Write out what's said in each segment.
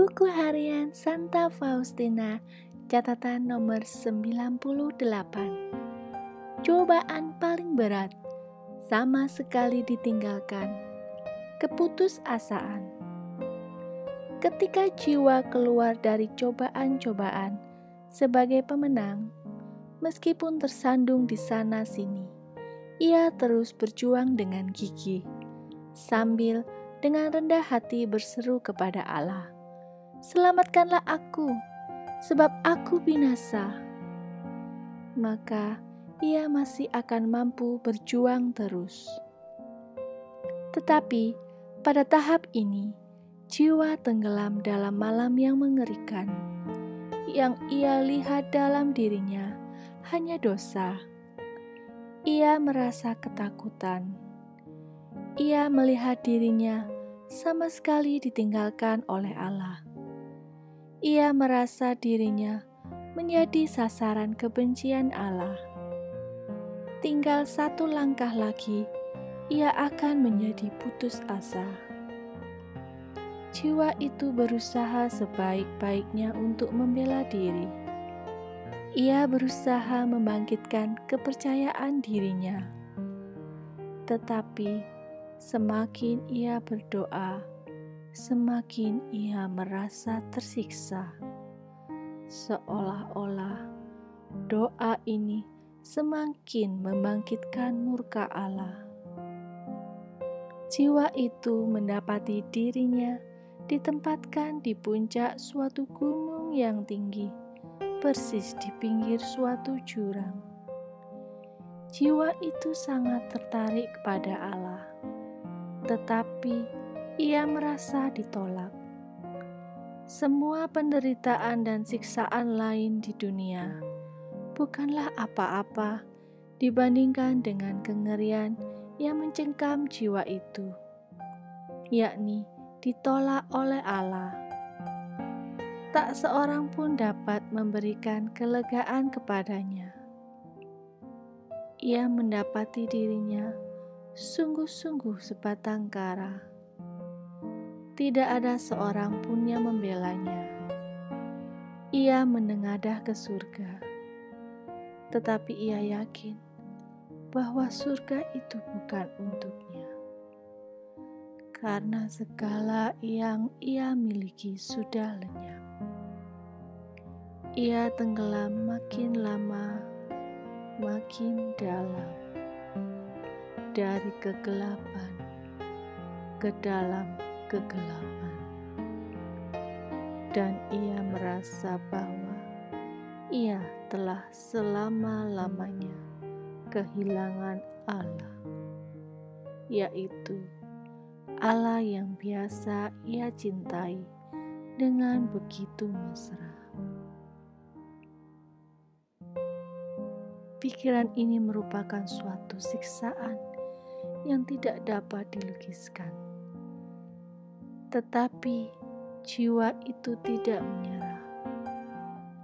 Buku Harian Santa Faustina Catatan nomor 98 Cobaan paling berat Sama sekali ditinggalkan. Keputusasaan. Ketika jiwa keluar dari cobaan-cobaan Sebagai pemenang Meskipun tersandung di sana-sini Ia terus berjuang dengan gigih Sambil dengan rendah hati berseru kepada Allah selamatkanlah aku, sebab aku binasa. Maka ia masih akan mampu berjuang terus. Tetapi pada tahap ini, jiwa tenggelam dalam malam yang mengerikan. Yang ia lihat dalam dirinya hanya dosa. Ia merasa ketakutan. Ia melihat dirinya sama sekali ditinggalkan oleh Allah ia merasa dirinya menjadi sasaran kebencian Allah. Tinggal satu langkah lagi, ia akan menjadi putus asa. Jiwa itu berusaha sebaik-baiknya untuk membela diri. Ia berusaha membangkitkan kepercayaan dirinya, tetapi semakin ia berdoa, semakin ia merasa tersiksa, seolah-olah doa ini semakin membangkitkan murka Allah. Jiwa itu mendapati dirinya ditempatkan di puncak suatu gunung yang tinggi, persis di pinggir suatu jurang. Jiwa itu sangat tertarik kepada Allah, tetapi ia merasa ditolak. Semua penderitaan dan siksaan lain di dunia bukanlah apa-apa dibandingkan dengan kengerian yang mencengkam jiwa itu, yakni ditolak oleh Allah. Tak seorang pun dapat memberikan kelegaan kepadanya. Ia mendapati dirinya sungguh-sungguh sebatang kara tidak ada seorang pun yang membelanya. Ia menengadah ke surga, tetapi ia yakin bahwa surga itu bukan untuknya, karena segala yang ia miliki sudah lenyap. Ia tenggelam makin lama, makin dalam dari kegelapan ke dalam kegelapan, dan ia merasa bahwa ia telah selama-lamanya kehilangan Allah, yaitu Allah yang biasa ia cintai dengan begitu mesra. Pikiran ini merupakan suatu siksaan yang tidak dapat dilukiskan tetapi jiwa itu tidak menyerah,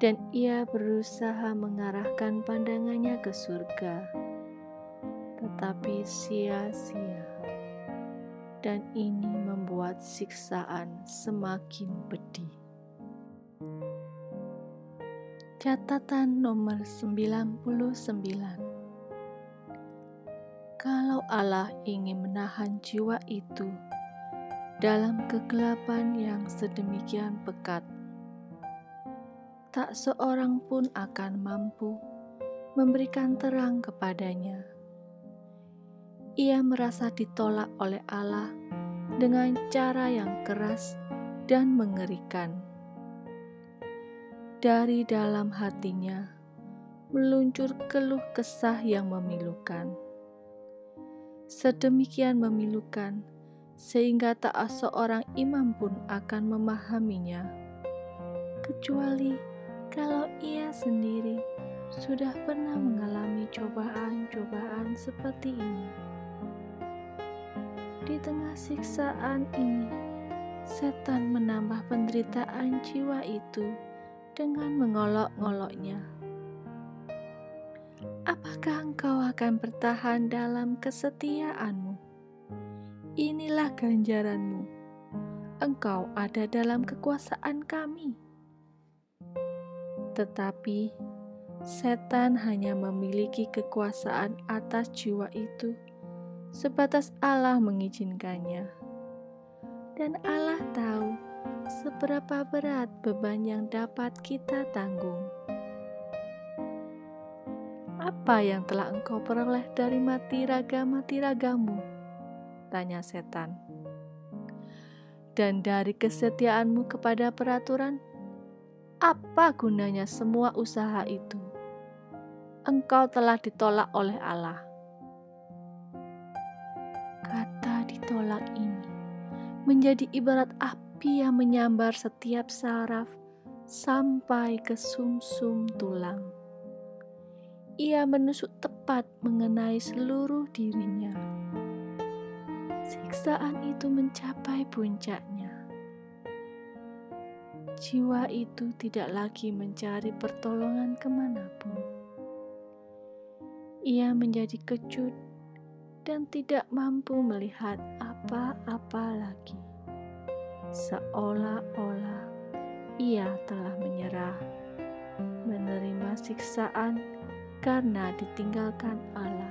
dan ia berusaha mengarahkan pandangannya ke surga, tetapi sia-sia, dan ini membuat siksaan semakin pedih. Catatan nomor 99 Kalau Allah ingin menahan jiwa itu dalam kegelapan yang sedemikian pekat. Tak seorang pun akan mampu memberikan terang kepadanya. Ia merasa ditolak oleh Allah dengan cara yang keras dan mengerikan. Dari dalam hatinya meluncur keluh kesah yang memilukan. Sedemikian memilukan sehingga tak seorang imam pun akan memahaminya, kecuali kalau ia sendiri sudah pernah mengalami cobaan-cobaan seperti ini. Di tengah siksaan ini, setan menambah penderitaan jiwa itu dengan mengolok-ngoloknya. Apakah engkau akan bertahan dalam kesetiaanmu? Inilah ganjaranmu. engkau ada dalam kekuasaan kami. Tetapi setan hanya memiliki kekuasaan atas jiwa itu sebatas Allah mengizinkannya. Dan Allah tahu seberapa berat beban yang dapat kita tanggung. Apa yang telah engkau peroleh dari mati raga-mati ragamu? Tanya setan. Dan dari kesetiaanmu kepada peraturan, apa gunanya semua usaha itu? Engkau telah ditolak oleh Allah. Kata ditolak ini menjadi ibarat api yang menyambar setiap saraf sampai ke sumsum -sum tulang ia menusuk tepat mengenai seluruh dirinya. Siksaan itu mencapai puncaknya. Jiwa itu tidak lagi mencari pertolongan ke mana pun. Ia menjadi kecut dan tidak mampu melihat apa-apa lagi. Seolah-olah ia telah menyerah, menerima siksaan karena ditinggalkan Allah.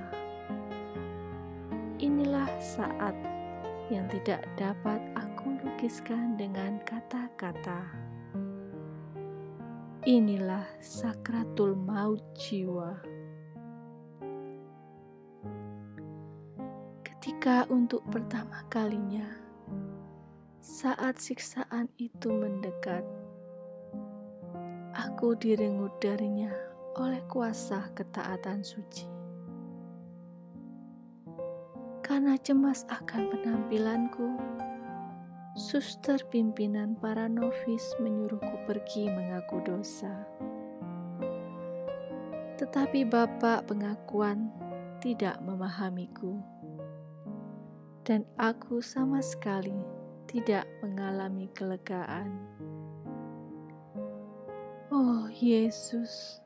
Saat yang tidak dapat aku lukiskan dengan kata-kata. Inilah sakratul maut jiwa. Ketika untuk pertama kalinya saat siksaan itu mendekat, aku direngut darinya oleh kuasa ketaatan suci. Karena cemas akan penampilanku, suster pimpinan para novis menyuruhku pergi mengaku dosa. Tetapi Bapak pengakuan tidak memahamiku, dan aku sama sekali tidak mengalami kelegaan. Oh Yesus,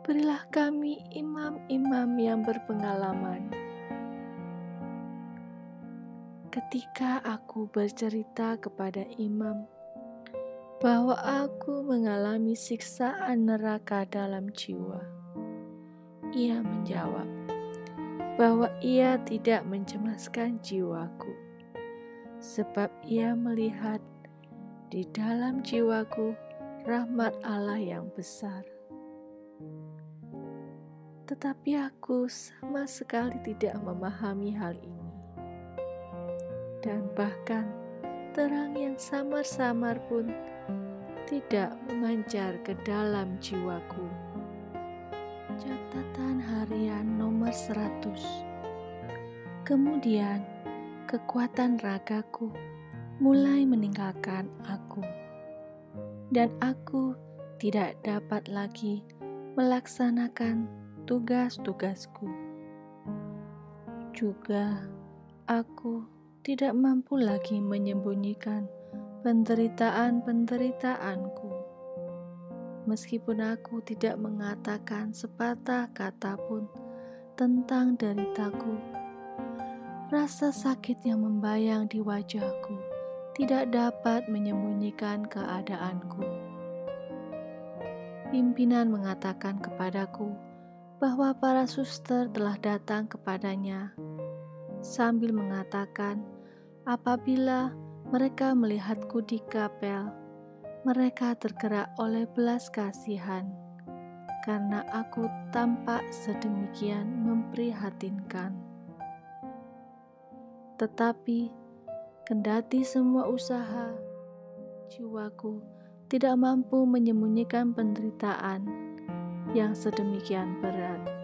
berilah kami imam-imam yang berpengalaman. Ketika aku bercerita kepada imam bahwa aku mengalami siksaan neraka dalam jiwa, ia menjawab bahwa ia tidak mencemaskan jiwaku, sebab ia melihat di dalam jiwaku rahmat Allah yang besar tetapi aku sama sekali tidak memahami hal ini. Dan bahkan terang yang samar-samar pun tidak memancar ke dalam jiwaku. Catatan harian nomor 100 Kemudian kekuatan ragaku mulai meninggalkan aku dan aku tidak dapat lagi melaksanakan tugas-tugasku. Juga aku tidak mampu lagi menyembunyikan penderitaan-penderitaanku. Meskipun aku tidak mengatakan sepatah kata pun tentang deritaku, rasa sakit yang membayang di wajahku tidak dapat menyembunyikan keadaanku. Pimpinan mengatakan kepadaku bahwa para suster telah datang kepadanya sambil mengatakan, "Apabila mereka melihatku di kapel, mereka tergerak oleh belas kasihan karena aku tampak sedemikian memprihatinkan." Tetapi, kendati semua usaha, jiwaku tidak mampu menyembunyikan penderitaan yang sedemikian berat.